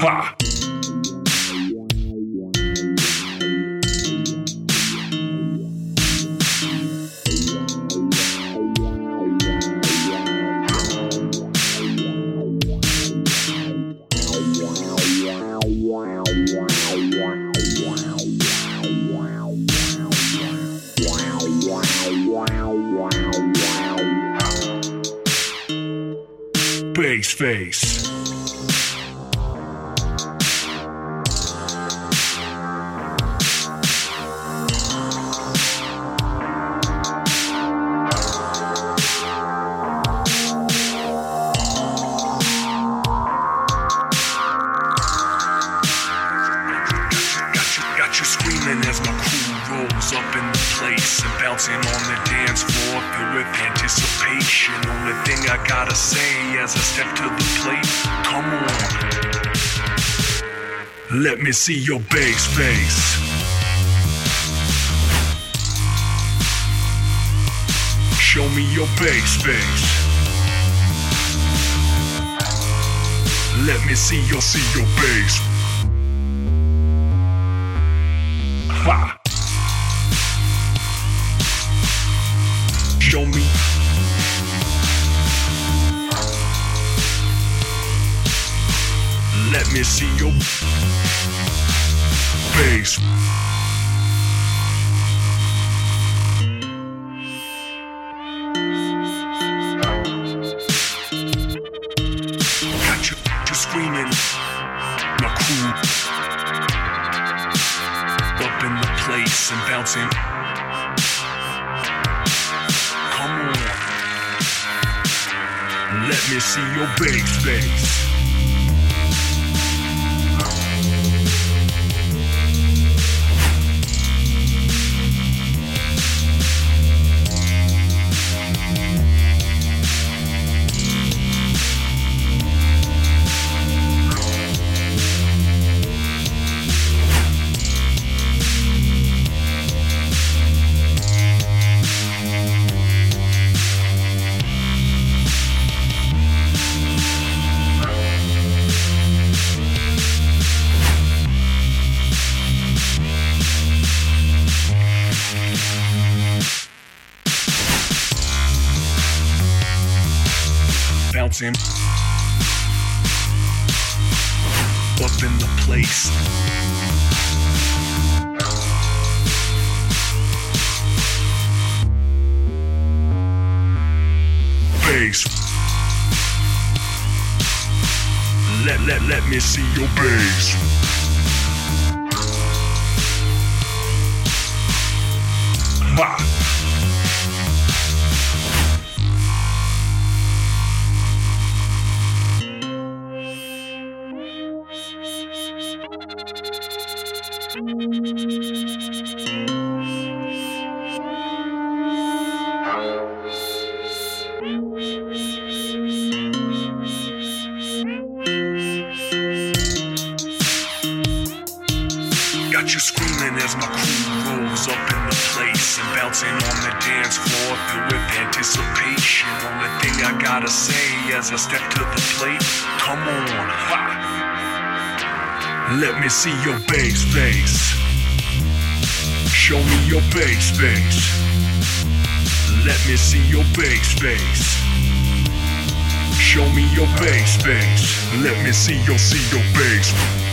Ha! Bass face. As my crew rolls up in the place and bouncing on the dance floor filled with anticipation. Only thing I gotta say as I step to the plate, come on. Let me see your bass face. Show me your bass face. Let me see your see your bass. Let me see your face. Got you, you screaming. My crew up in the place and bouncing. Come on. Let me see your bass face. Bouncing up in the place. Bass. Let let let me see your bass. Ha! Got you screaming as my crew rolls up in the place and bouncing on the dance floor filled with anticipation. Only thing I gotta say as I step to the plate, come on. Let me see your bass face. Show me your bass face. Let me see your bass face. Show me your bass face. Let me see your see your bass.